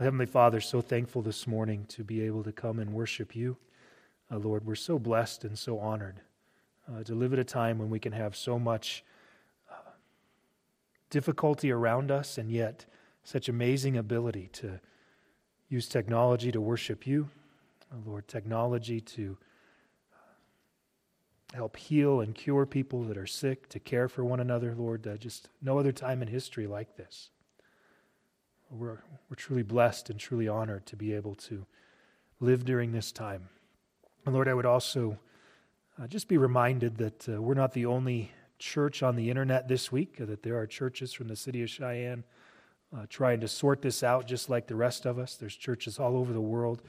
Heavenly Father, so thankful this morning to be able to come and worship you. Uh, Lord, we're so blessed and so honored uh, to live at a time when we can have so much uh, difficulty around us and yet such amazing ability to use technology to worship you. Uh, Lord, technology to uh, help heal and cure people that are sick, to care for one another, Lord. Uh, just no other time in history like this. We're, we're truly blessed and truly honored to be able to live during this time. And Lord, I would also uh, just be reminded that uh, we're not the only church on the internet this week, uh, that there are churches from the city of Cheyenne uh, trying to sort this out just like the rest of us. There's churches all over the world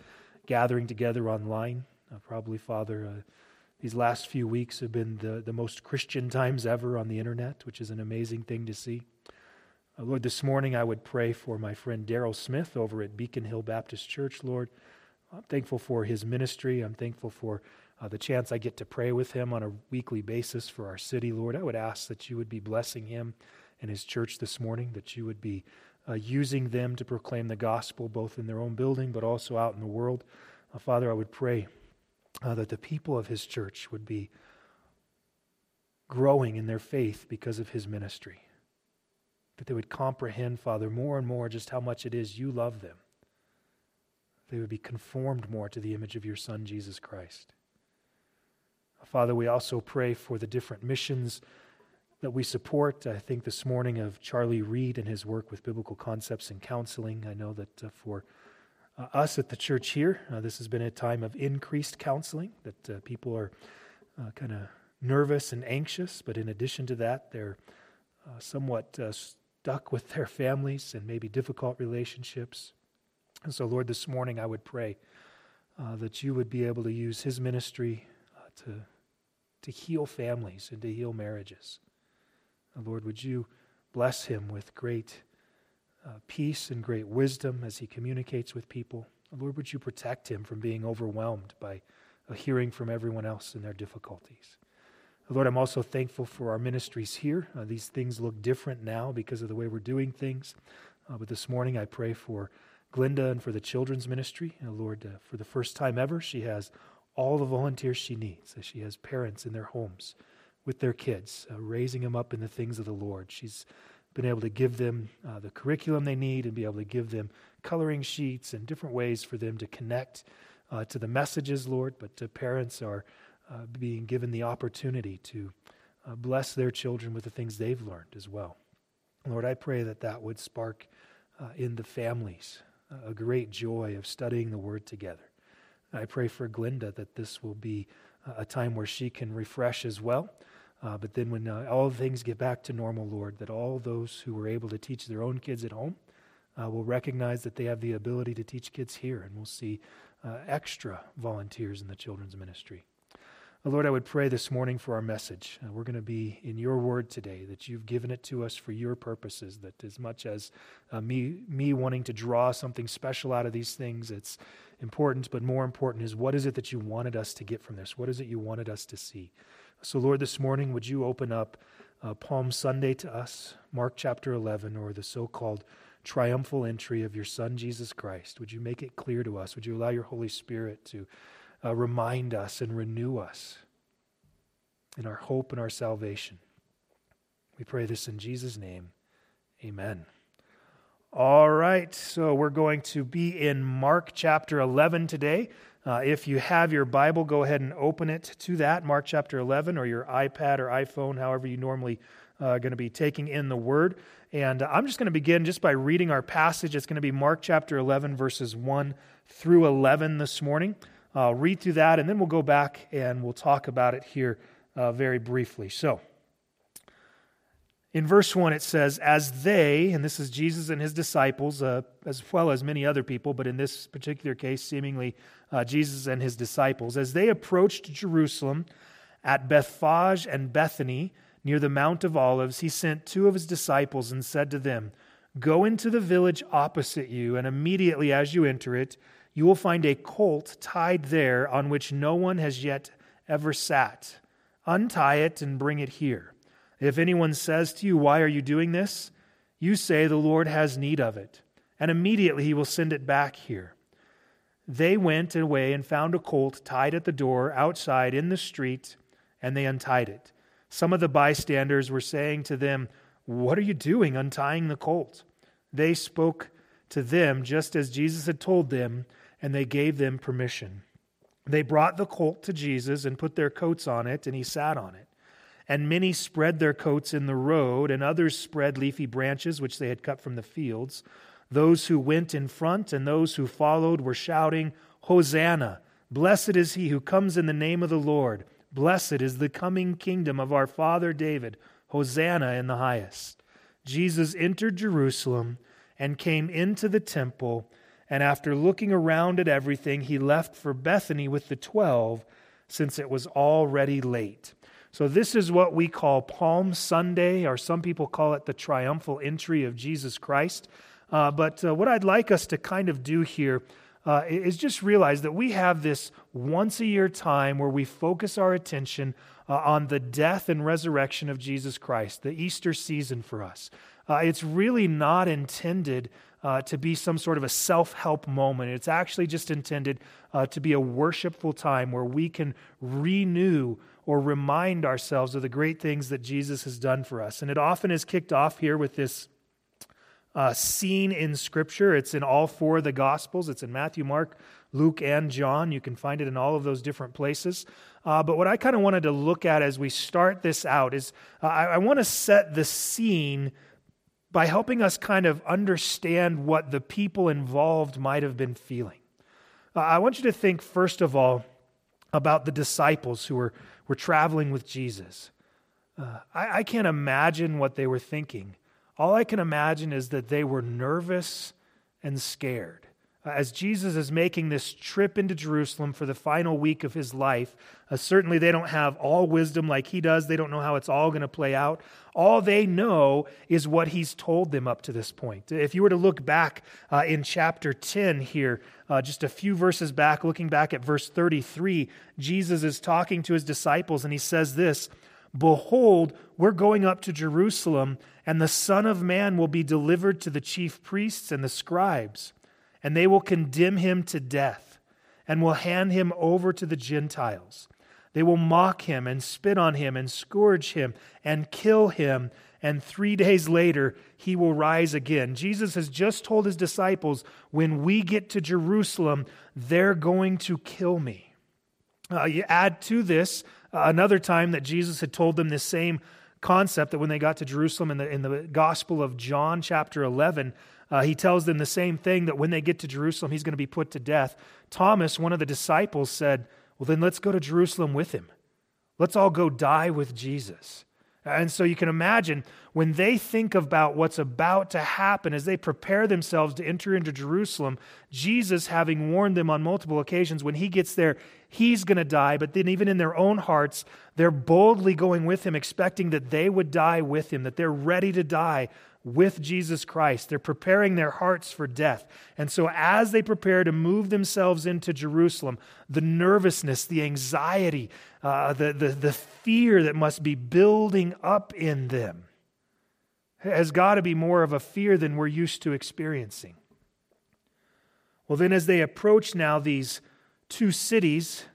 gathering together online. Uh, probably, Father, uh, these last few weeks have been the, the most Christian times ever on the internet, which is an amazing thing to see. Uh, Lord, this morning I would pray for my friend Daryl Smith over at Beacon Hill Baptist Church, Lord. I'm thankful for his ministry. I'm thankful for uh, the chance I get to pray with him on a weekly basis for our city, Lord. I would ask that you would be blessing him and his church this morning, that you would be uh, using them to proclaim the gospel both in their own building but also out in the world. Uh, Father, I would pray uh, that the people of his church would be growing in their faith because of his ministry that they would comprehend, Father, more and more just how much it is you love them. They would be conformed more to the image of your Son, Jesus Christ. Father, we also pray for the different missions that we support. I think this morning of Charlie Reed and his work with biblical concepts and counseling. I know that uh, for uh, us at the church here, uh, this has been a time of increased counseling, that uh, people are uh, kind of nervous and anxious, but in addition to that, they're uh, somewhat stuck with their families and maybe difficult relationships. And so, Lord, this morning I would pray uh, that you would be able to use his ministry uh, to, to heal families and to heal marriages. And Lord, would you bless him with great uh, peace and great wisdom as he communicates with people? And Lord, would you protect him from being overwhelmed by uh, hearing from everyone else in their difficulties? Lord, I'm also thankful for our ministries here. Uh, these things look different now because of the way we're doing things. Uh, but this morning I pray for Glinda and for the children's ministry. Uh, Lord, uh, for the first time ever, she has all the volunteers she needs. she has parents in their homes with their kids, uh, raising them up in the things of the Lord. She's been able to give them uh, the curriculum they need and be able to give them coloring sheets and different ways for them to connect to the messages, Lord. But parents are uh, being given the opportunity to uh, bless their children with the things they've learned as well. Lord, I pray that that would spark uh, in the families a great joy of studying the Word together. I pray for Glinda that this will be a time where she can refresh as well. Uh, but then, when uh, all things get back to normal, Lord, that all those who were able to teach their own kids at home uh, will recognize that they have the ability to teach kids here, and we'll see extra volunteers in the children's ministry. Lord, I would pray this morning for our message. Uh, we're going to be in your word today, that you've given it to us for your purposes, that as much as uh, me, me wanting to draw something special out of these things, it's important, but more important is what is it that you wanted us to get from this? What is it you wanted us to see? So, Lord, this morning, would you open up uh, Palm Sunday to us, Mark chapter 11, or the so called triumphal entry of your Son, Jesus Christ? Would you make it clear to us? Would you allow your Holy Spirit to uh, remind us and renew us in our hope and our salvation. We pray this in Jesus' name. Amen. All right, so we're going to be in Mark chapter 11 today. Uh, if you have your Bible, go ahead and open it to that, Mark chapter 11, or your iPad or iPhone, however you normally uh, going to be taking in the Word. And I'm just going to begin just by reading our passage. It's going to be Mark chapter 11, verses 1 through 11 this morning. I'll read through that, and then we'll go back and we'll talk about it here uh, very briefly. So, in verse 1, it says, As they, and this is Jesus and his disciples, uh, as well as many other people, but in this particular case, seemingly uh, Jesus and his disciples, as they approached Jerusalem at Bethphage and Bethany, near the Mount of Olives, he sent two of his disciples and said to them, Go into the village opposite you, and immediately as you enter it, you will find a colt tied there on which no one has yet ever sat. Untie it and bring it here. If anyone says to you, Why are you doing this? you say, The Lord has need of it, and immediately he will send it back here. They went away and found a colt tied at the door outside in the street, and they untied it. Some of the bystanders were saying to them, What are you doing untying the colt? They spoke to them just as Jesus had told them, and they gave them permission. They brought the colt to Jesus and put their coats on it, and he sat on it. And many spread their coats in the road, and others spread leafy branches which they had cut from the fields. Those who went in front and those who followed were shouting, Hosanna! Blessed is he who comes in the name of the Lord. Blessed is the coming kingdom of our father David. Hosanna in the highest. Jesus entered Jerusalem and came into the temple, and after looking around at everything, he left for Bethany with the twelve, since it was already late. So, this is what we call Palm Sunday, or some people call it the triumphal entry of Jesus Christ. Uh, but uh, what I'd like us to kind of do here uh, is just realize that we have this once a year time where we focus our attention uh, on the death and resurrection of Jesus Christ, the Easter season for us. Uh, it's really not intended uh, to be some sort of a self help moment. It's actually just intended to be a worshipful time where we can renew or remind ourselves of the great things that Jesus has done for us. And it often is kicked off here with this uh, scene in Scripture. It's in all four of the Gospels. It's in Matthew, Mark, Luke, and John. You can find it in all of those different places. Uh, but what I kind of wanted to look at as we start this out is uh, I, I want to set the scene by helping us kind of understand what the people involved might have been feeling. Uh, I want you to think, first of all, about the disciples who were, were traveling with Jesus. Uh, I, I can't imagine what they were thinking all I can imagine is that they were nervous and scared. Uh, as Jesus is making this trip into Jerusalem for the final week of his life, uh, certainly they don't have all wisdom like he does. They don't know how it's all going to play out. All they know is what he's told them up to this point. If you were to look back uh, in chapter 10 here, uh, just a few verses back, looking back at verse 33, Jesus is talking to his disciples and he says this Behold, we're going up to Jerusalem, and the Son of Man will be delivered to the chief priests and the scribes, and they will condemn him to death, and will hand him over to the Gentiles. They will mock him and spit on him and scourge him and kill him, and three days later he will rise again. Jesus has just told his disciples, when we get to Jerusalem, they're going to kill me. Uh, you add to this uh, another time that Jesus had told them this same concept that when they got to Jerusalem in the, in the Gospel of John, chapter 11, uh, he tells them the same thing that when they get to Jerusalem, he's going to be put to death. Thomas, one of the disciples, said, Well, then let's go to Jerusalem with him. Let's all go die with Jesus. And so you can imagine when they think about what's about to happen as they prepare themselves to enter into Jerusalem, Jesus, having warned them on multiple occasions, when he gets there, he's going to die. But then, even in their own hearts, they're boldly going with him, expecting that they would die with him, that they're ready to die with Jesus Christ. They're preparing their hearts for death. And so, as they prepare to move themselves into Jerusalem, the nervousness, the anxiety, uh, the, the, the fear that must be building up in them has got to be more of a fear than we're used to experiencing. Well, then, as they approach now these two cities,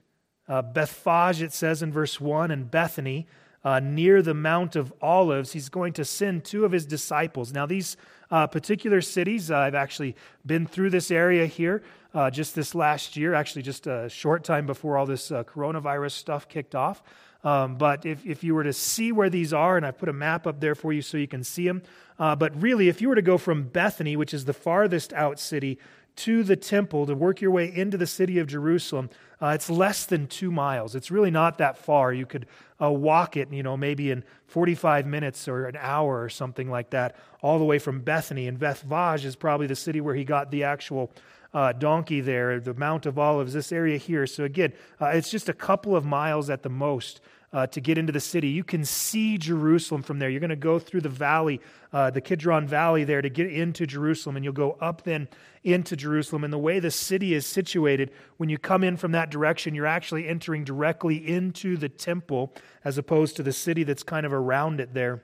uh, Bethphage, it says in verse 1, and Bethany, uh, near the Mount of Olives, he's going to send two of his disciples. Now, these uh, particular cities, uh, I've actually been through this area here uh, just this last year, actually, just a short time before all this uh, coronavirus stuff kicked off. Um, but if, if you were to see where these are, and I put a map up there for you so you can see them. Uh, but really, if you were to go from Bethany, which is the farthest out city, to the temple to work your way into the city of Jerusalem, uh, it's less than two miles. It's really not that far. You could uh, walk it, you know, maybe in 45 minutes or an hour or something like that, all the way from Bethany. And Bethphage is probably the city where he got the actual uh, donkey there, the Mount of Olives, this area here. So again, uh, it's just a couple of miles at the most uh, to get into the city. You can see Jerusalem from there. You're going to go through the valley, uh, the Kidron Valley there to get into Jerusalem, and you'll go up then into Jerusalem. And the way the city is situated, when you come in from that direction, you're actually entering directly into the temple as opposed to the city that's kind of around it there.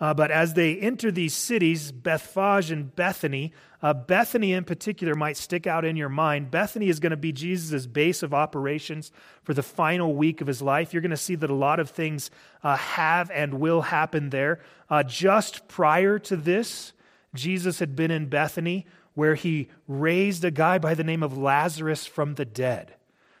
Uh, but as they enter these cities, Bethphage and Bethany, uh, Bethany in particular might stick out in your mind. Bethany is going to be Jesus' base of operations for the final week of his life. You're going to see that a lot of things uh, have and will happen there. Uh, just prior to this, Jesus had been in Bethany where he raised a guy by the name of Lazarus from the dead.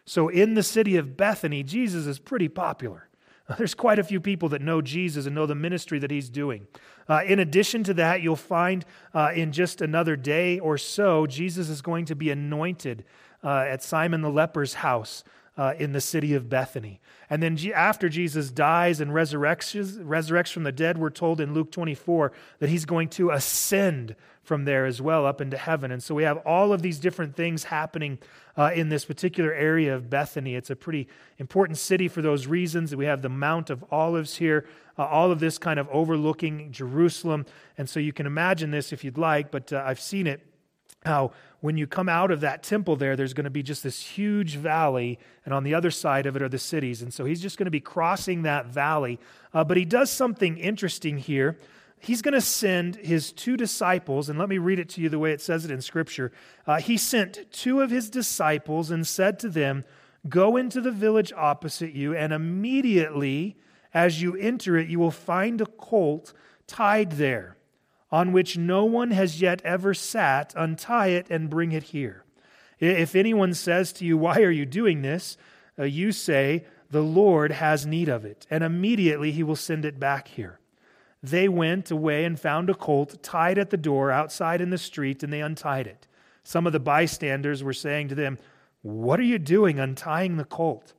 So in the city of Bethany, Jesus is pretty popular. There's quite a few people that know Jesus and know the ministry that he's doing. Uh, in addition to that, you'll find uh, in just another day or so, Jesus is going to be anointed uh, at Simon the leper's house uh, in the city of Bethany. And then after Jesus dies and resurrects, resurrects from the dead, we're told in Luke 24 that he's going to ascend from there as well up into heaven. And so we have all of these different things happening uh, in this particular area of Bethany. It's a pretty important city for those reasons. We have the Mount of Olives here, uh, all of this kind of overlooking Jerusalem. And so you can imagine this if you'd like, but uh, I've seen it how when you come out of that temple there, there's going to be just this huge valley, and on the other side of it are the cities. And so he's just going to be crossing that valley. Uh, but he does something interesting here. He's going to send his two disciples, and let me read it to you the way it says it in Scripture. Uh, he sent two of his disciples and said to them, Go into the village opposite you, and immediately as you enter it, you will find a colt tied there on which no one has yet ever sat, untie it and bring it here. If anyone says to you, Why are you doing this? Uh, you say, The Lord has need of it, and immediately he will send it back here. They went away and found a colt tied at the door outside in the street, and they untied it. Some of the bystanders were saying to them, What are you doing untying the colt?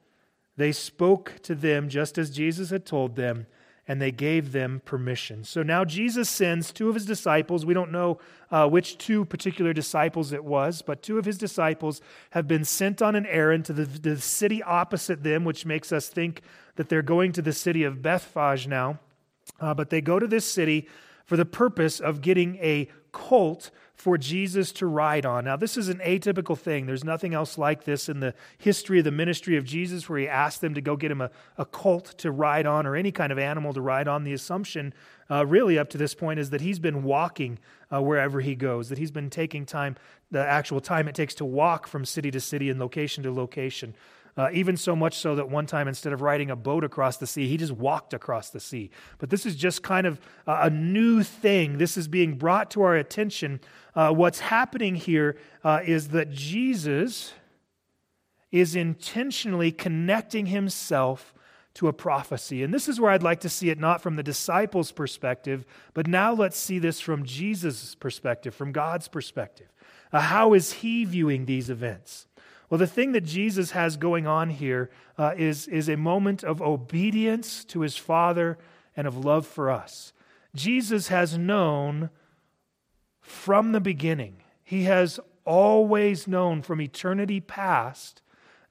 They spoke to them just as Jesus had told them and they gave them permission. So now Jesus sends two of his disciples. We don't know uh, which two particular disciples it was, but two of his disciples have been sent on an errand to the, the city opposite them, which makes us think that they're going to the city of Bethphage now. Uh, but they go to this city for the purpose of getting a colt for Jesus to ride on. Now, this is an atypical thing. There's nothing else like this in the history of the ministry of Jesus where he asked them to go get him a, a colt to ride on or any kind of animal to ride on. The assumption, uh, really, up to this point, is that he's been walking uh, wherever he goes, that he's been taking time, the actual time it takes to walk from city to city and location to location. Uh, even so much so that one time, instead of riding a boat across the sea, he just walked across the sea. But this is just kind of a new thing. This is being brought to our attention. Uh, what's happening here uh, is that Jesus is intentionally connecting himself to a prophecy. And this is where I'd like to see it not from the disciples' perspective, but now let's see this from Jesus' perspective, from God's perspective. Uh, how is he viewing these events? Well, the thing that Jesus has going on here uh, is is, a moment of obedience to his Father and of love for us. Jesus has known from the beginning, he has always known from eternity past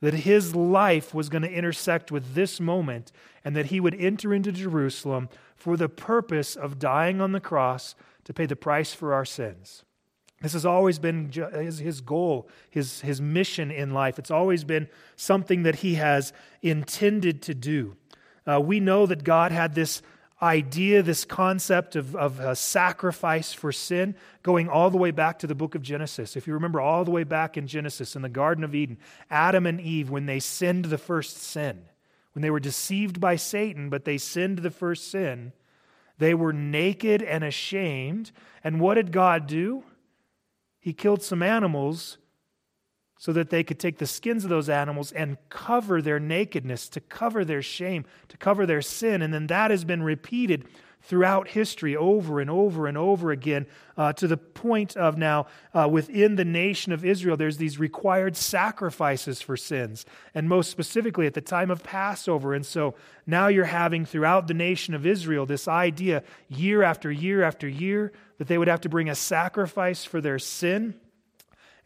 that his life was going to intersect with this moment and that he would enter into Jerusalem for the purpose of dying on the cross to pay the price for our sins. This has always been his goal, his, his mission in life. It's always been something that he has intended to do. Uh, we know that God had this idea, this concept of, of a sacrifice for sin, going all the way back to the book of Genesis. If you remember, all the way back in Genesis, in the Garden of Eden, Adam and Eve, when they sinned the first sin, when they were deceived by Satan, but they sinned the first sin, they were naked and ashamed. And what did God do? He killed some animals so that they could take the skins of those animals and cover their nakedness, to cover their shame, to cover their sin. And then that has been repeated throughout history over and over and over again uh, to the point of now uh, within the nation of Israel, there's these required sacrifices for sins, and most specifically at the time of Passover. And so now you're having throughout the nation of Israel this idea year after year after year that they would have to bring a sacrifice for their sin.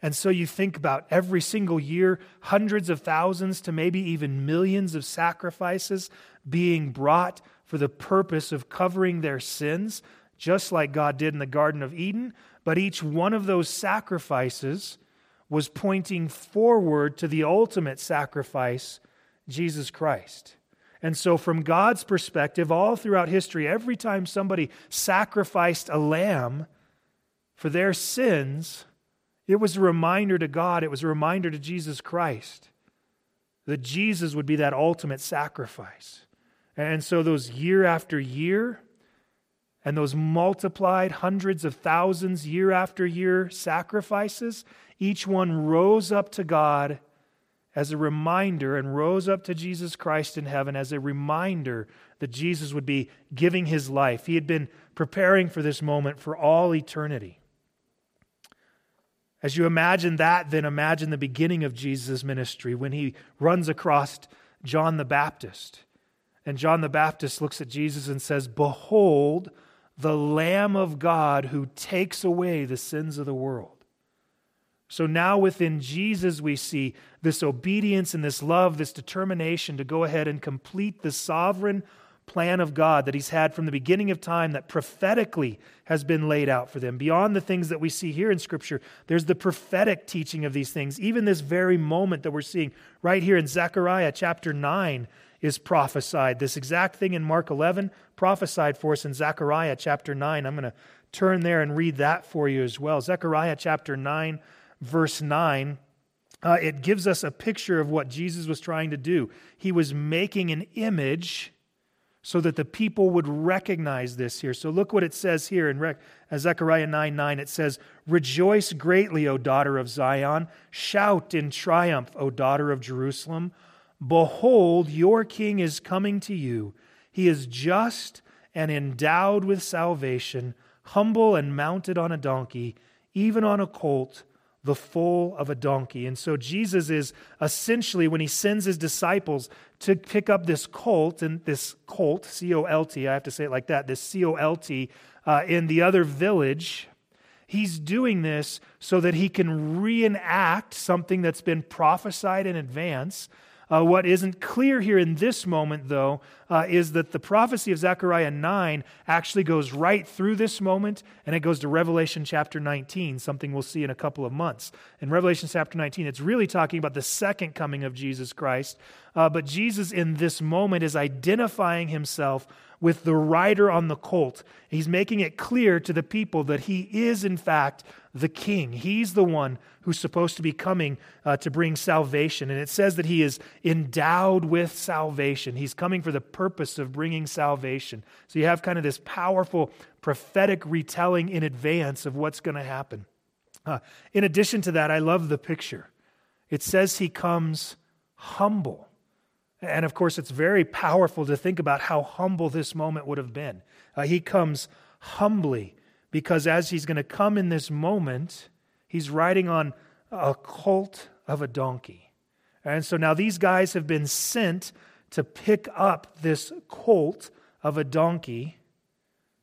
And so you think about every single year, hundreds of thousands to maybe even millions of sacrifices being brought for the purpose of covering their sins, just like God did in the Garden of Eden. But each one of those sacrifices was pointing forward to the ultimate sacrifice, Jesus Christ. And so, from God's perspective, all throughout history, every time somebody sacrificed a lamb for their sins, it was a reminder to God, it was a reminder to Jesus Christ that Jesus would be that ultimate sacrifice. And so, those year after year, and those multiplied hundreds of thousands year after year sacrifices, each one rose up to God as a reminder and rose up to Jesus Christ in heaven as a reminder that Jesus would be giving his life. He had been preparing for this moment for all eternity. As you imagine that, then imagine the beginning of Jesus' ministry when he runs across John the Baptist. And John the Baptist looks at Jesus and says, Behold, the Lamb of God who takes away the sins of the world. So now within Jesus, we see this obedience and this love, this determination to go ahead and complete the sovereign plan of God that He's had from the beginning of time that prophetically has been laid out for them. Beyond the things that we see here in Scripture, there's the prophetic teaching of these things. Even this very moment that we're seeing right here in Zechariah chapter 9 is prophesied. This exact thing in Mark 11 prophesied for us in Zechariah chapter 9. I'm going to turn there and read that for you as well. Zechariah chapter 9 verse 9, uh, it gives us a picture of what Jesus was trying to do. He was making an image so that the people would recognize this here. So look what it says here in Re- uh, Zechariah 9 9. It says, Rejoice greatly, O daughter of Zion. Shout in triumph, O daughter of Jerusalem. Behold, your king is coming to you. He is just and endowed with salvation, humble and mounted on a donkey, even on a colt the foal of a donkey. And so Jesus is essentially, when he sends his disciples to pick up this colt, and this colt, C O L T, I have to say it like that, this C O L T, uh, in the other village, he's doing this so that he can reenact something that's been prophesied in advance uh, what isn't clear here in this moment, though, uh, is that the prophecy of Zechariah 9 actually goes right through this moment and it goes to Revelation chapter 19, something we'll see in a couple of months. In Revelation chapter 19, it's really talking about the second coming of Jesus Christ. Uh, but Jesus, in this moment, is identifying himself with the rider on the colt. He's making it clear to the people that he is, in fact, the king. He's the one who's supposed to be coming uh, to bring salvation. And it says that he is endowed with salvation. He's coming for the purpose of bringing salvation. So you have kind of this powerful prophetic retelling in advance of what's going to happen. Uh, in addition to that, I love the picture. It says he comes humble. And of course, it's very powerful to think about how humble this moment would have been. Uh, he comes humbly because as he's going to come in this moment, he's riding on a colt of a donkey. And so now these guys have been sent to pick up this colt of a donkey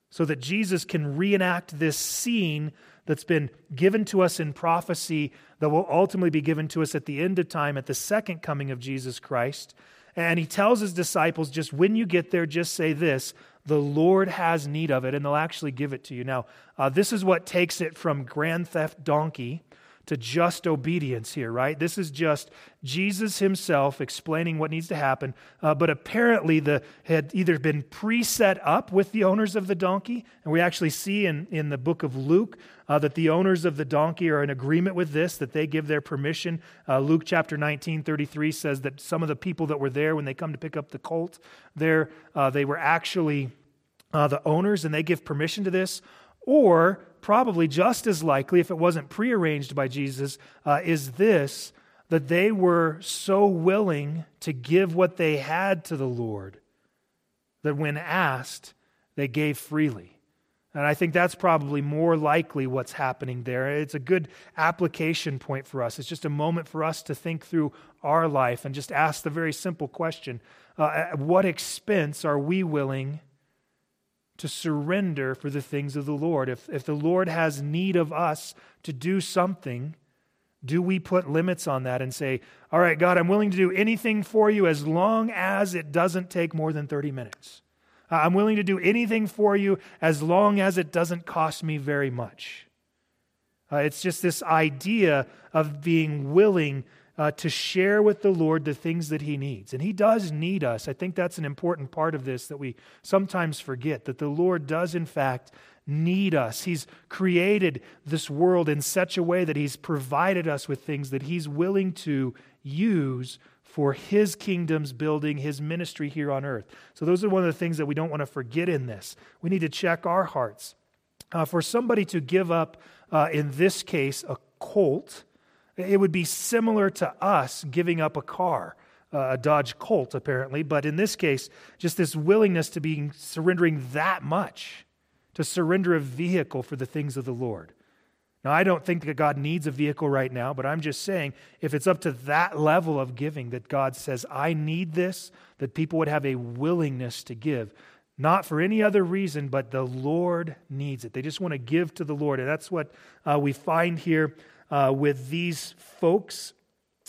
so that Jesus can reenact this scene that's been given to us in prophecy that will ultimately be given to us at the end of time at the second coming of Jesus Christ. And he tells his disciples just when you get there, just say this the Lord has need of it, and they'll actually give it to you. Now, uh, this is what takes it from grand theft donkey to just obedience here, right? This is just Jesus himself explaining what needs to happen. Uh, but apparently, the had either been pre-set up with the owners of the donkey, and we actually see in, in the book of Luke uh, that the owners of the donkey are in agreement with this, that they give their permission. Uh, Luke chapter 19, 33 says that some of the people that were there when they come to pick up the colt, there uh, they were actually uh, the owners, and they give permission to this. Or probably just as likely, if it wasn't prearranged by Jesus, uh, is this that they were so willing to give what they had to the Lord that when asked, they gave freely. And I think that's probably more likely what's happening there. It's a good application point for us. It's just a moment for us to think through our life and just ask the very simple question uh, at what expense are we willing to surrender for the things of the Lord. If, if the Lord has need of us to do something, do we put limits on that and say, All right, God, I'm willing to do anything for you as long as it doesn't take more than 30 minutes? I'm willing to do anything for you as long as it doesn't cost me very much. Uh, it's just this idea of being willing uh, to share with the Lord the things that He needs. And He does need us. I think that's an important part of this that we sometimes forget that the Lord does, in fact, need us. He's created this world in such a way that He's provided us with things that He's willing to use for His kingdom's building, His ministry here on earth. So, those are one of the things that we don't want to forget in this. We need to check our hearts. Uh, for somebody to give up, uh, in this case, a colt, it would be similar to us giving up a car, uh, a Dodge Colt, apparently, but in this case, just this willingness to be surrendering that much, to surrender a vehicle for the things of the Lord. Now, I don't think that God needs a vehicle right now, but I'm just saying if it's up to that level of giving that God says, I need this, that people would have a willingness to give. Not for any other reason, but the Lord needs it. They just want to give to the Lord. And that's what uh, we find here uh, with these folks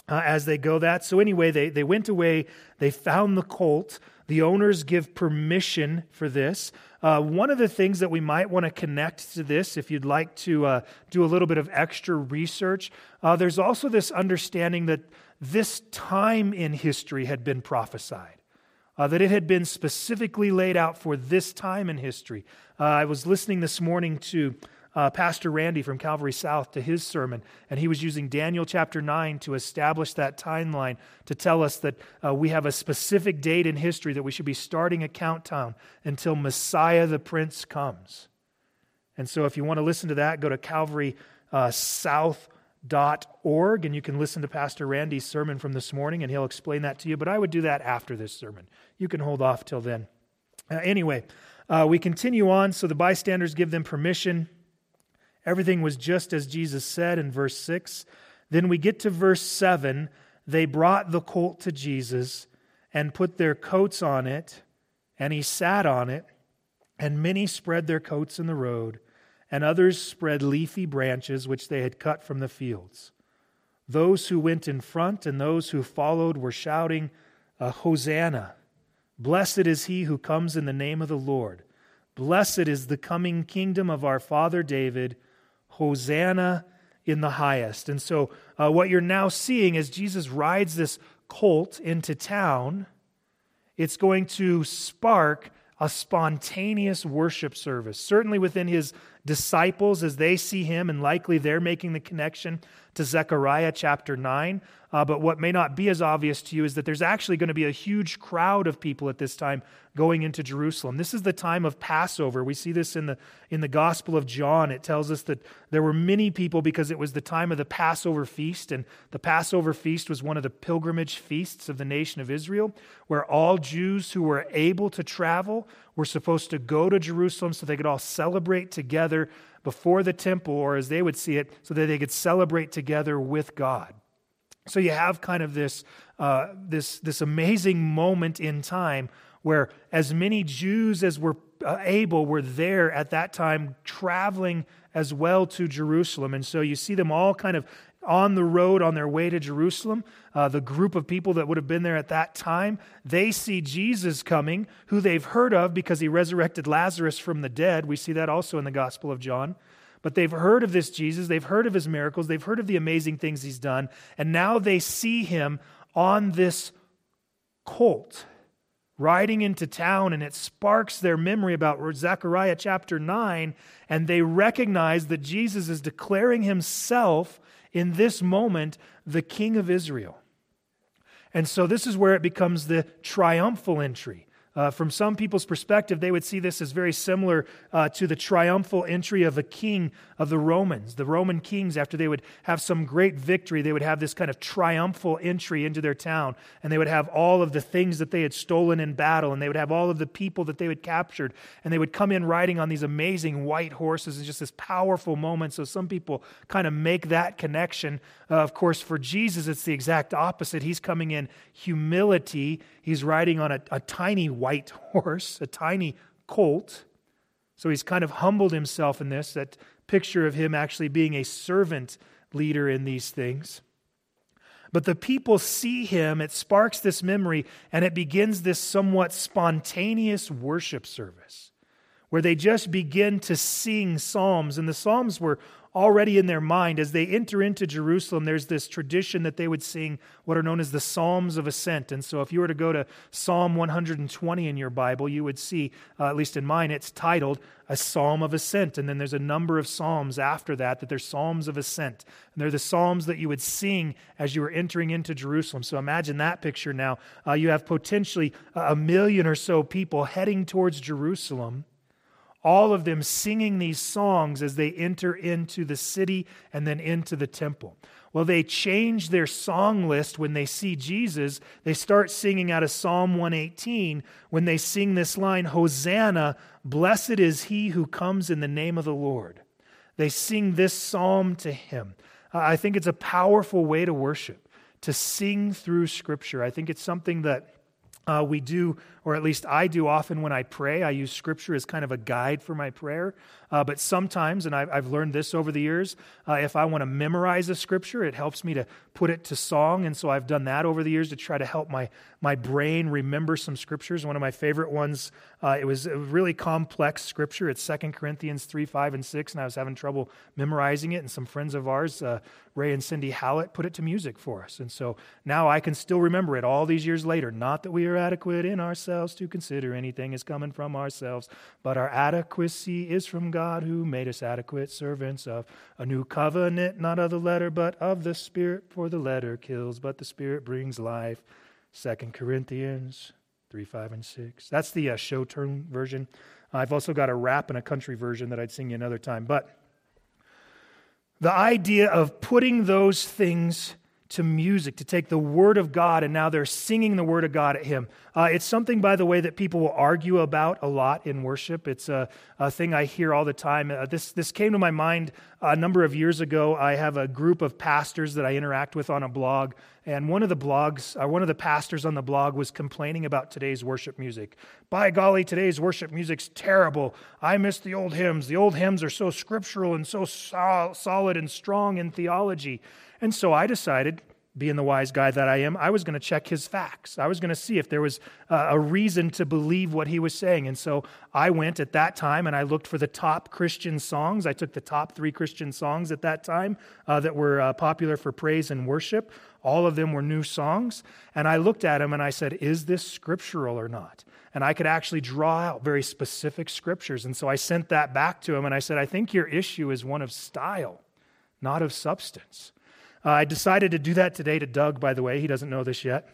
uh, as they go that. So, anyway, they, they went away, they found the colt. The owners give permission for this. Uh, one of the things that we might want to connect to this, if you'd like to uh, do a little bit of extra research, uh, there's also this understanding that this time in history had been prophesied. Uh, that it had been specifically laid out for this time in history. Uh, I was listening this morning to uh, Pastor Randy from Calvary South to his sermon, and he was using Daniel chapter 9 to establish that timeline to tell us that uh, we have a specific date in history that we should be starting a countdown until Messiah the Prince comes. And so, if you want to listen to that, go to Calvary uh, and you can listen to pastor randy's sermon from this morning and he'll explain that to you but i would do that after this sermon. You can hold off till then. Uh, anyway uh, we continue on so the bystanders give them permission Everything was just as Jesus said in verse 6. Then we get to verse 7. They brought the colt to Jesus and put their coats on it, and he sat on it. And many spread their coats in the road, and others spread leafy branches which they had cut from the fields. Those who went in front and those who followed were shouting, a Hosanna! Blessed is he who comes in the name of the Lord. Blessed is the coming kingdom of our father David. Hosanna in the highest. And so, uh, what you're now seeing as Jesus rides this colt into town, it's going to spark a spontaneous worship service. Certainly within his disciples, as they see him, and likely they're making the connection to Zechariah chapter 9. Uh, but what may not be as obvious to you is that there's actually going to be a huge crowd of people at this time going into Jerusalem. This is the time of Passover. We see this in the, in the Gospel of John. It tells us that there were many people because it was the time of the Passover feast. And the Passover feast was one of the pilgrimage feasts of the nation of Israel, where all Jews who were able to travel were supposed to go to Jerusalem so they could all celebrate together before the temple, or as they would see it, so that they could celebrate together with God. So you have kind of this, uh, this, this amazing moment in time where as many Jews as were uh, able were there at that time traveling as well to Jerusalem. And so you see them all kind of on the road on their way to Jerusalem. Uh, the group of people that would have been there at that time, they see Jesus coming, who they've heard of because he resurrected Lazarus from the dead. We see that also in the Gospel of John. But they've heard of this Jesus, they've heard of his miracles, they've heard of the amazing things he's done, and now they see him on this colt riding into town, and it sparks their memory about Zechariah chapter 9, and they recognize that Jesus is declaring himself in this moment the King of Israel. And so this is where it becomes the triumphal entry. Uh, from some people's perspective, they would see this as very similar uh, to the triumphal entry of a king of the Romans. The Roman kings, after they would have some great victory, they would have this kind of triumphal entry into their town, and they would have all of the things that they had stolen in battle, and they would have all of the people that they had captured, and they would come in riding on these amazing white horses. and just this powerful moment. So some people kind of make that connection. Uh, of course, for Jesus, it's the exact opposite. He's coming in humility, he's riding on a, a tiny white horse, a tiny colt. So he's kind of humbled himself in this, that picture of him actually being a servant leader in these things. But the people see him, it sparks this memory, and it begins this somewhat spontaneous worship service where they just begin to sing psalms. And the psalms were already in their mind. As they enter into Jerusalem, there's this tradition that they would sing what are known as the Psalms of Ascent. And so if you were to go to Psalm 120 in your Bible, you would see, uh, at least in mine, it's titled a Psalm of Ascent. And then there's a number of Psalms after that that they're Psalms of Ascent. And they're the Psalms that you would sing as you were entering into Jerusalem. So imagine that picture now. Uh, you have potentially a million or so people heading towards Jerusalem all of them singing these songs as they enter into the city and then into the temple. Well, they change their song list when they see Jesus. They start singing out of Psalm 118 when they sing this line Hosanna, blessed is he who comes in the name of the Lord. They sing this psalm to him. I think it's a powerful way to worship, to sing through Scripture. I think it's something that uh, we do, or at least I do often when I pray. I use scripture as kind of a guide for my prayer. Uh, but sometimes, and I've, I've, learned this over the years, uh, if I want to memorize a scripture, it helps me to put it to song. And so I've done that over the years to try to help my, my brain remember some scriptures. One of my favorite ones, uh, it was a really complex scripture. It's 2 Corinthians 3, 5, and 6, and I was having trouble memorizing it. And some friends of ours, uh, Ray and Cindy Hallett, put it to music for us. And so now I can still remember it all these years later. Not that we are adequate in ourselves to consider anything is coming from ourselves, but our adequacy is from God who made us adequate servants of a new covenant, not of the letter, but of the Spirit. For the letter kills, but the Spirit brings life. Second Corinthians 3, 5, and 6. That's the uh, show turn version. I've also got a rap and a country version that I'd sing you another time. But the idea of putting those things to music, to take the Word of God, and now they're singing the Word of God at Him. Uh, it's something, by the way, that people will argue about a lot in worship. It's a, a thing I hear all the time. Uh, this, this came to my mind a number of years ago. I have a group of pastors that I interact with on a blog, and one of the blogs, uh, one of the pastors on the blog was complaining about today's worship music. By golly, today's worship music's terrible. I miss the old hymns. The old hymns are so scriptural and so sol- solid and strong in theology. And so I decided, being the wise guy that I am, I was going to check his facts. I was going to see if there was a reason to believe what he was saying. And so I went at that time and I looked for the top Christian songs. I took the top three Christian songs at that time uh, that were uh, popular for praise and worship. All of them were new songs. And I looked at them and I said, Is this scriptural or not? And I could actually draw out very specific scriptures. And so I sent that back to him and I said, I think your issue is one of style, not of substance. Uh, I decided to do that today to Doug, by the way. He doesn't know this yet.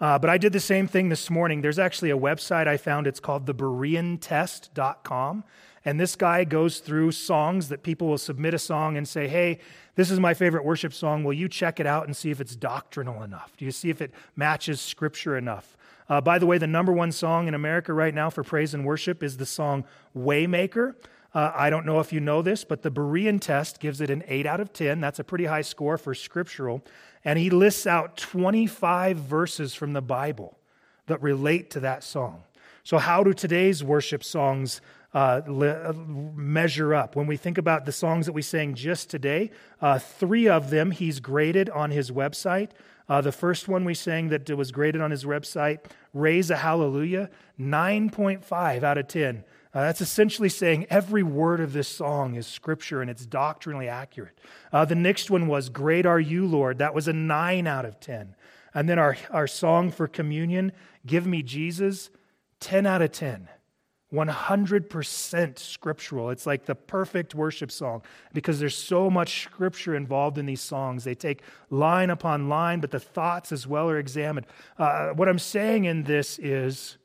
Uh, but I did the same thing this morning. There's actually a website I found. It's called thebereantest.com. And this guy goes through songs that people will submit a song and say, hey, this is my favorite worship song. Will you check it out and see if it's doctrinal enough? Do you see if it matches scripture enough? Uh, by the way, the number one song in America right now for praise and worship is the song Waymaker. Uh, I don't know if you know this, but the Berean test gives it an 8 out of 10. That's a pretty high score for scriptural. And he lists out 25 verses from the Bible that relate to that song. So, how do today's worship songs uh, le- measure up? When we think about the songs that we sang just today, uh, three of them he's graded on his website. Uh, the first one we sang that was graded on his website, Raise a Hallelujah, 9.5 out of 10. Uh, that's essentially saying every word of this song is scripture and it's doctrinally accurate. Uh, the next one was, Great Are You, Lord. That was a 9 out of 10. And then our, our song for communion, Give Me Jesus, 10 out of 10. 100% scriptural. It's like the perfect worship song because there's so much scripture involved in these songs. They take line upon line, but the thoughts as well are examined. Uh, what I'm saying in this is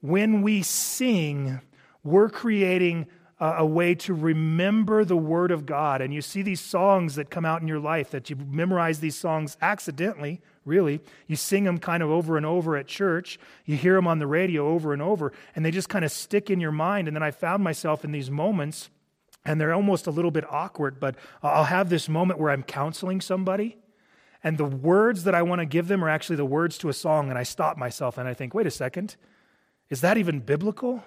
when we sing, we're creating a, a, way to remember the Word of God. And you see these songs that come out in your life that you memorize these songs accidentally, really. You sing them kind of over and over at church. You hear them on the radio over and over, and they just kind of stick in your mind. And then I found myself in these moments, and they're almost a little bit awkward, but I'll have this moment where I'm counseling somebody. And the words that I want to give them are actually the words to a song. And I stop myself and I think, wait a second, is that even biblical?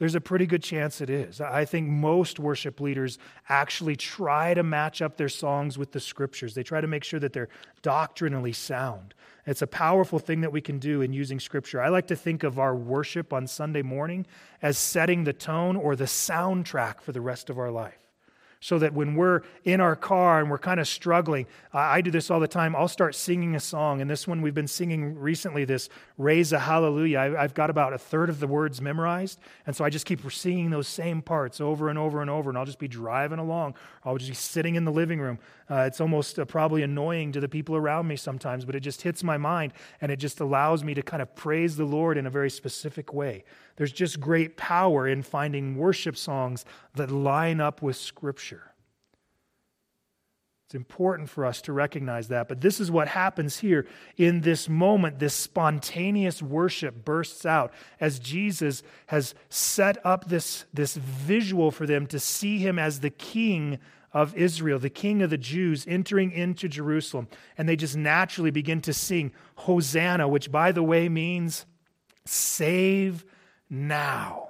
There's a pretty good chance it is. I think most worship leaders actually try to match up their songs with the scriptures. They try to make sure that they're doctrinally sound. It's a powerful thing that we can do in using scripture. I like to think of our worship on Sunday morning as setting the tone or the soundtrack for the rest of our life. So that when we're in our car and we're kind of struggling, I do this all the time. I'll start singing a song. And this one we've been singing recently, this Raise a Hallelujah. I've got about a third of the words memorized. And so I just keep singing those same parts over and over and over. And I'll just be driving along. I'll just be sitting in the living room. Uh, it's almost uh, probably annoying to the people around me sometimes, but it just hits my mind and it just allows me to kind of praise the Lord in a very specific way. There's just great power in finding worship songs that line up with Scripture. It's important for us to recognize that. But this is what happens here in this moment. This spontaneous worship bursts out as Jesus has set up this, this visual for them to see him as the king of Israel, the king of the Jews, entering into Jerusalem. And they just naturally begin to sing Hosanna, which, by the way, means save now.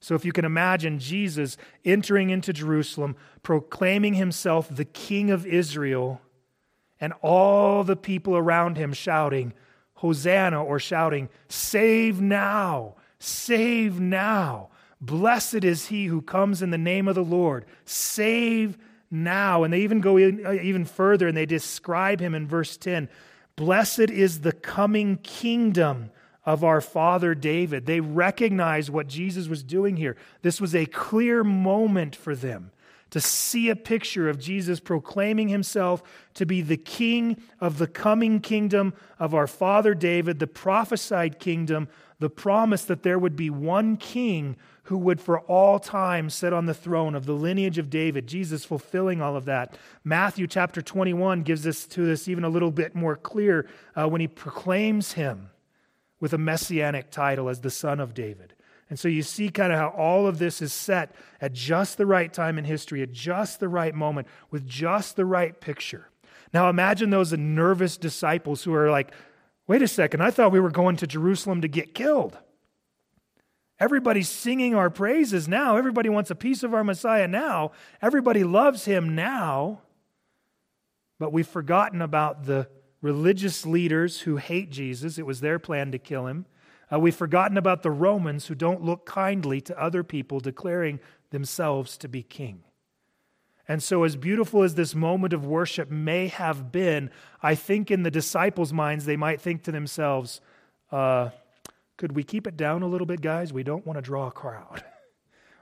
So, if you can imagine Jesus entering into Jerusalem, proclaiming himself the King of Israel, and all the people around him shouting, Hosanna, or shouting, Save now, save now. Blessed is he who comes in the name of the Lord. Save now. And they even go uh, even further and they describe him in verse 10 Blessed is the coming kingdom of our father David. They recognize what Jesus was doing here. This was a clear moment for them to see a picture of Jesus proclaiming himself to be the king of the coming kingdom of our father David, the prophesied kingdom, the promise that there would be one king who would for all time sit on the throne of the lineage of David, Jesus fulfilling all of that. Matthew chapter 21 gives us to this even a little bit more clear uh, when he proclaims him with a messianic title as the Son of David. And so you see kind of how all of this is set at just the right time in history, at just the right moment, with just the right picture. Now imagine those nervous disciples who are like, wait a second, I thought we were going to Jerusalem to get killed. Everybody's singing our praises now. Everybody wants a piece of our Messiah now. Everybody loves him now. But we've forgotten about the religious leaders who hate Jesus. It was their plan to kill him. Uh, we've forgotten about the Romans who don't look kindly to other people declaring themselves to be king. And so, as beautiful as this moment of worship may have been, I think in the disciples' minds, they might think to themselves, uh, could we keep it down a little bit, guys? We don't want to draw a crowd.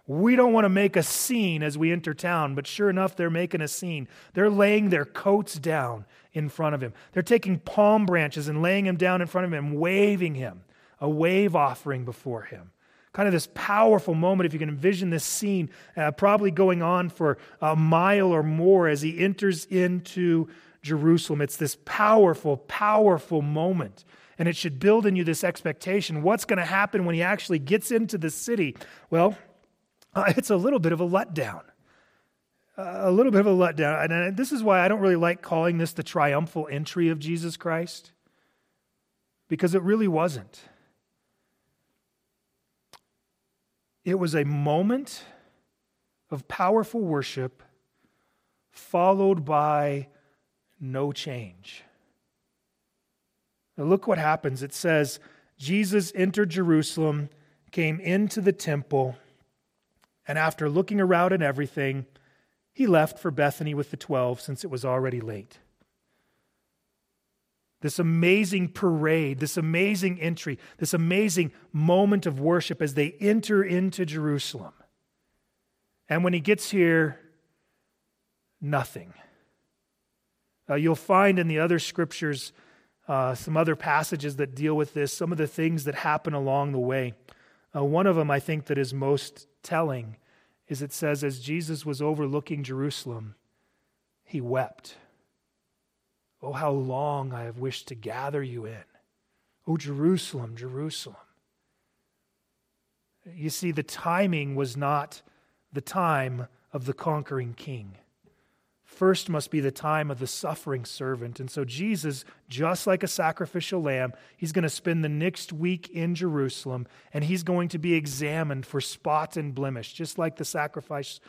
We don't want to make a scene as we enter town, but sure enough, they're making a scene. They're laying their coats down in front of him. They're taking palm branches and laying them down in front of him waving him, a wave offering before him. Kind of this powerful moment, if you can envision this scene, uh, probably going on for a mile or more as he enters into Jerusalem. It's this powerful, powerful moment. And it should build in you this expectation. What's going to happen when he actually gets into the city? Well, uh, it's a little bit of a letdown a little bit of a letdown. And this is why I don't really like calling this the triumphal entry of Jesus Christ, because it really wasn't. It was a moment of powerful worship followed by no change. Now, look what happens. It says, Jesus entered Jerusalem, came into the temple, and after looking around at everything, he left for Bethany with the twelve since it was already late. This amazing parade, this amazing entry, this amazing moment of worship as they enter into Jerusalem. And when he gets here, nothing. Uh, you'll find in the other scriptures uh, some other passages that deal with this, some of the things that happen along the way. Uh, one of them I think that is most telling is it says, as Jesus was overlooking Jerusalem, he wept. Oh, how long I have wished to gather you in. Oh, Jerusalem, Jerusalem. You see, the timing was not the time of the conquering king. First must be the time of the suffering servant. And so, Jesus, just like a sacrificial lamb, he's going to spend the next week in Jerusalem and he's going to be examined for spot and blemish, just like the sacrificed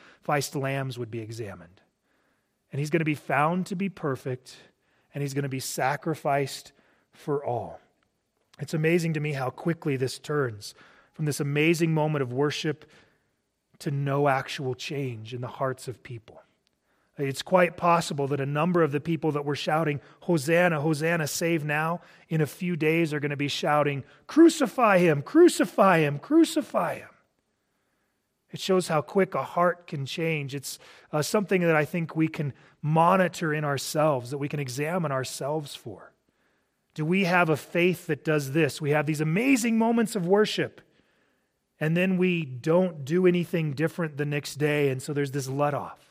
lambs would be examined. And he's going to be found to be perfect and he's going to be sacrificed for all. It's amazing to me how quickly this turns from this amazing moment of worship to no actual change in the hearts of people. It's quite possible that a number of the people that were shouting, Hosanna, Hosanna, save now, in a few days are going to be shouting, Crucify him, crucify him, crucify him. It shows how quick a heart can change. It's uh, something that I think we can monitor in ourselves, that we can examine ourselves for. Do we have a faith that does this? We have these amazing moments of worship, and then we don't do anything different the next day, and so there's this let off.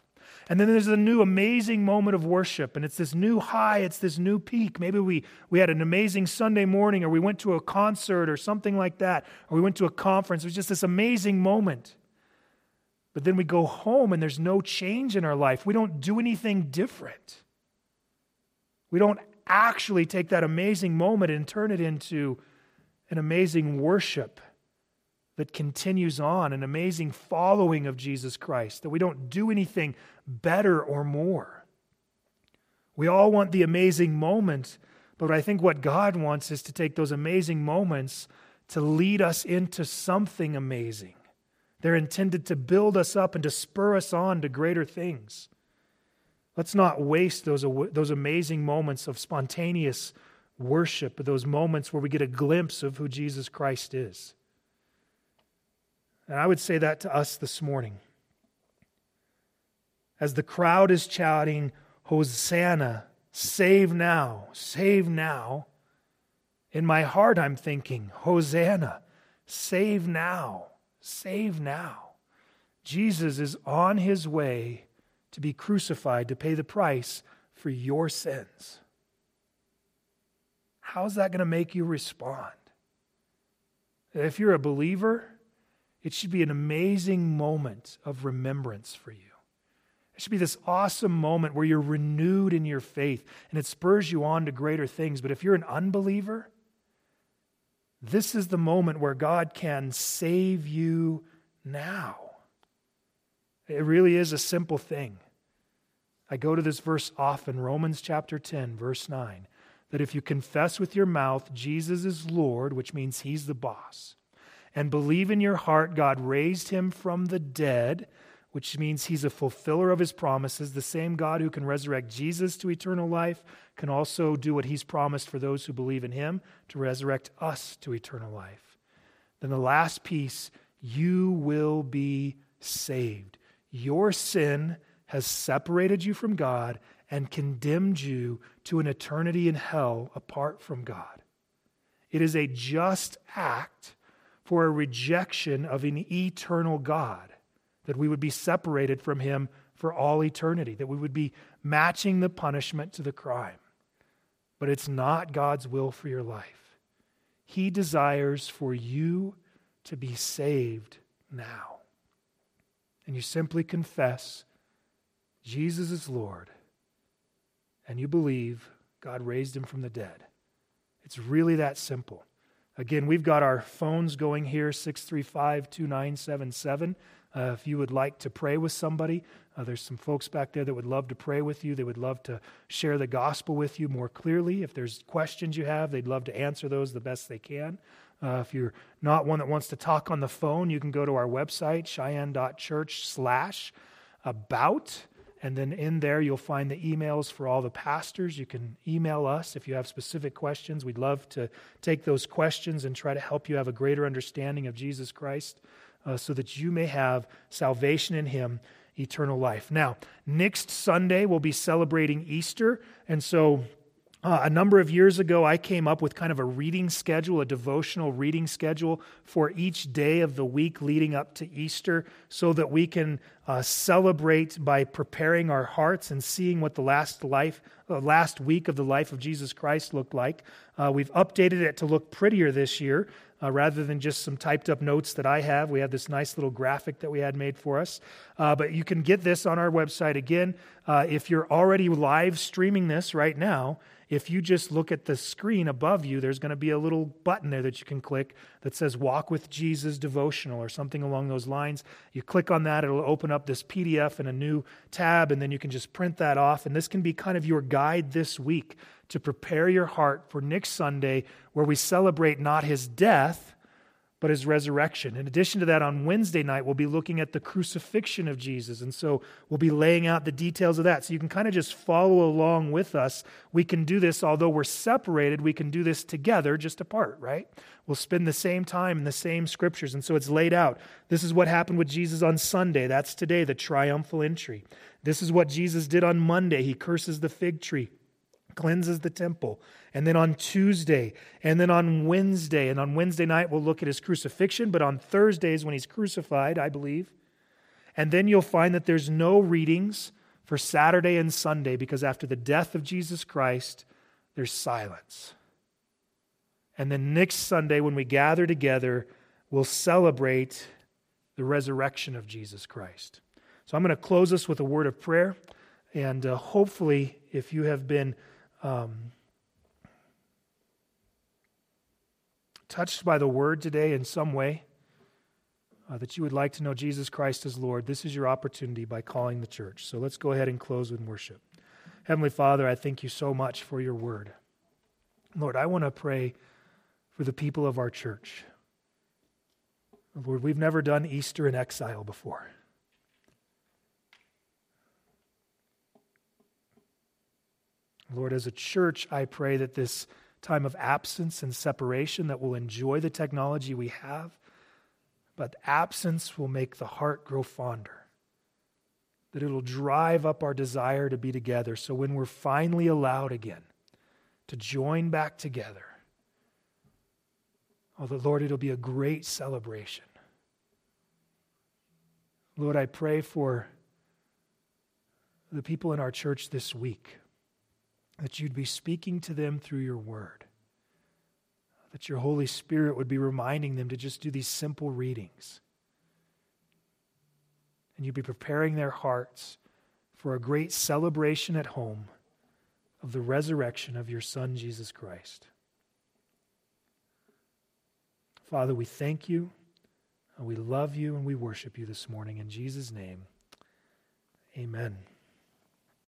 And then there's a new amazing moment of worship, and it's this new high, it's this new peak. Maybe we, we had an amazing Sunday morning, or we went to a concert, or something like that, or we went to a conference. It was just this amazing moment. But then we go home, and there's no change in our life. We don't do anything different. We don't actually take that amazing moment and turn it into an amazing worship that continues on, an amazing following of Jesus Christ, that we don't do anything better or more. We all want the amazing moment, but I think what God wants is to take those amazing moments to lead us into something amazing. They're intended to build us up and to spur us on to greater things. Let's not waste those, those amazing moments of spontaneous worship, those moments where we get a glimpse of who Jesus Christ is. And I would say that to us this morning. As the crowd is shouting, Hosanna, save now, save now, in my heart I'm thinking, Hosanna, save now, save now. Jesus is on his way to be crucified to pay the price for your sins. How's that going to make you respond? If you're a believer, it should be an amazing moment of remembrance for you. It should be this awesome moment where you're renewed in your faith and it spurs you on to greater things. But if you're an unbeliever, this is the moment where God can save you now. It really is a simple thing. I go to this verse often, Romans chapter 10, verse 9, that if you confess with your mouth Jesus is Lord, which means he's the boss, and believe in your heart God raised him from the dead, which means he's a fulfiller of his promises. The same God who can resurrect Jesus to eternal life can also do what he's promised for those who believe in him to resurrect us to eternal life. Then the last piece you will be saved. Your sin has separated you from God and condemned you to an eternity in hell apart from God. It is a just act for a rejection of an eternal God, that we would be separated from Him for all eternity, that we would be matching the punishment to the crime. But it's not God's will for your life. He desires for you to be saved now. And you simply confess Jesus is Lord, and you believe God raised him from the dead. It's really that simple. Again, we've got our phones going here 635 2977. Uh, if you would like to pray with somebody, uh, there's some folks back there that would love to pray with you. They would love to share the gospel with you more clearly. If there's questions you have, they'd love to answer those the best they can. Uh, if you're not one that wants to talk on the phone, you can go to our website, cheyenne.church slash about. And then in there, you'll find the emails for all the pastors. You can email us if you have specific questions. We'd love to take those questions and try to help you have a greater understanding of Jesus Christ uh, so that you may have salvation in Him, eternal life. Now, next Sunday, we'll be celebrating Easter. And so uh, a number of years ago, I came up with kind of a reading schedule, a devotional reading schedule for each day of the week leading up to Easter, so that we can uh, celebrate by preparing our hearts and seeing what the last life, uh, last week of the life of Jesus Christ looked like. Uh, we've updated it to look prettier this year. Uh, rather than just some typed up notes that I have. We have this nice little graphic that we had made for us. Uh, but you can get this on our website. Again, uh, if you're already live streaming this right now, if you just look at the screen above you, there's going to be a little button there that you can click that says Walk with Jesus Devotional or something along those lines. You click on that, it'll open up this PDF in a new tab, and then you can just print that off. And this can be kind of your guide this week to prepare your heart for next Sunday, where we celebrate not his death, but his resurrection. In addition to that, on Wednesday night, we'll be looking at the crucifixion of Jesus. And so we'll be laying out the details of that. So you can kind of just follow along with us. We can do this, although we're separated, we can do this together, just apart, right? We'll spend the same time in the same scriptures. And so it's laid out. This is what happened with Jesus on Sunday. That's today, the triumphal entry. This is what Jesus did on Monday. He curses the fig tree cleanses the temple. And then on Tuesday, and then on Wednesday, and on Wednesday night, we'll look at his crucifixion, but on Thursdays, when he's crucified, I believe. And then you'll find that there's no readings for Saturday and Sunday because after the death of Jesus Christ, there's silence. And then next Sunday, when we gather together, we'll celebrate the resurrection of Jesus Christ. So I'm going to close us with a word of prayer. And uh, hopefully, if you have been um, touched by the word today in some way, uh, that you would like to know Jesus Christ as Lord, this is your opportunity by calling the church. So let's go ahead and close with worship. Heavenly Father, I thank you so much for your word. Lord, I want to pray for the people of our church. Lord, we've never done Easter in exile before. Lord, as a church, I pray that this time of absence and separation that we'll enjoy the technology we have, but absence will make the heart grow fonder. That it'll drive up our desire to be together. So when we're finally allowed again to join back together, oh, the Lord, it'll be a great celebration. Lord, I pray for the people in our church this week that you'd be speaking to them through your word, that your Holy Spirit would be reminding them to just do these simple readings. And you'd be preparing their hearts for a great celebration at home of the resurrection of your Son, Jesus Christ. Father, we thank you, and we love you, and we worship you this morning. In Jesus' name, amen.